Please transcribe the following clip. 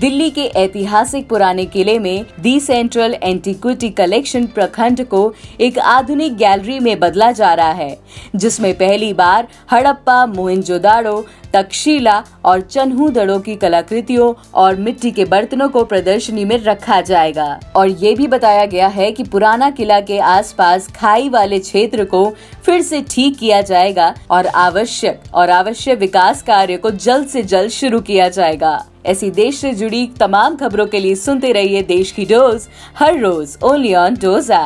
दिल्ली के ऐतिहासिक पुराने किले में दी सेंट्रल एंटीक्विटी कलेक्शन प्रखंड को एक आधुनिक गैलरी में बदला जा रहा है, जिसमें पहली बार हड़प्पा मोहिंजोदाड़ो तक्षशिला और चन्हू की कलाकृतियों और मिट्टी के बर्तनों को प्रदर्शनी में रखा जाएगा। और ये भी बताया गया है कि पुराना किला के आसपास खाई वाले क्षेत्र को फिर से ठीक किया जाएगा और आवश्यक और आवश्यक विकास कार्य को जल्द से जल्द शुरू किया जाएगा। ऐसी देश से जुड़ी तमाम खबरों के लिए सुनते रहिए देश की डोज, हर रोज ओनली ऑन डोजा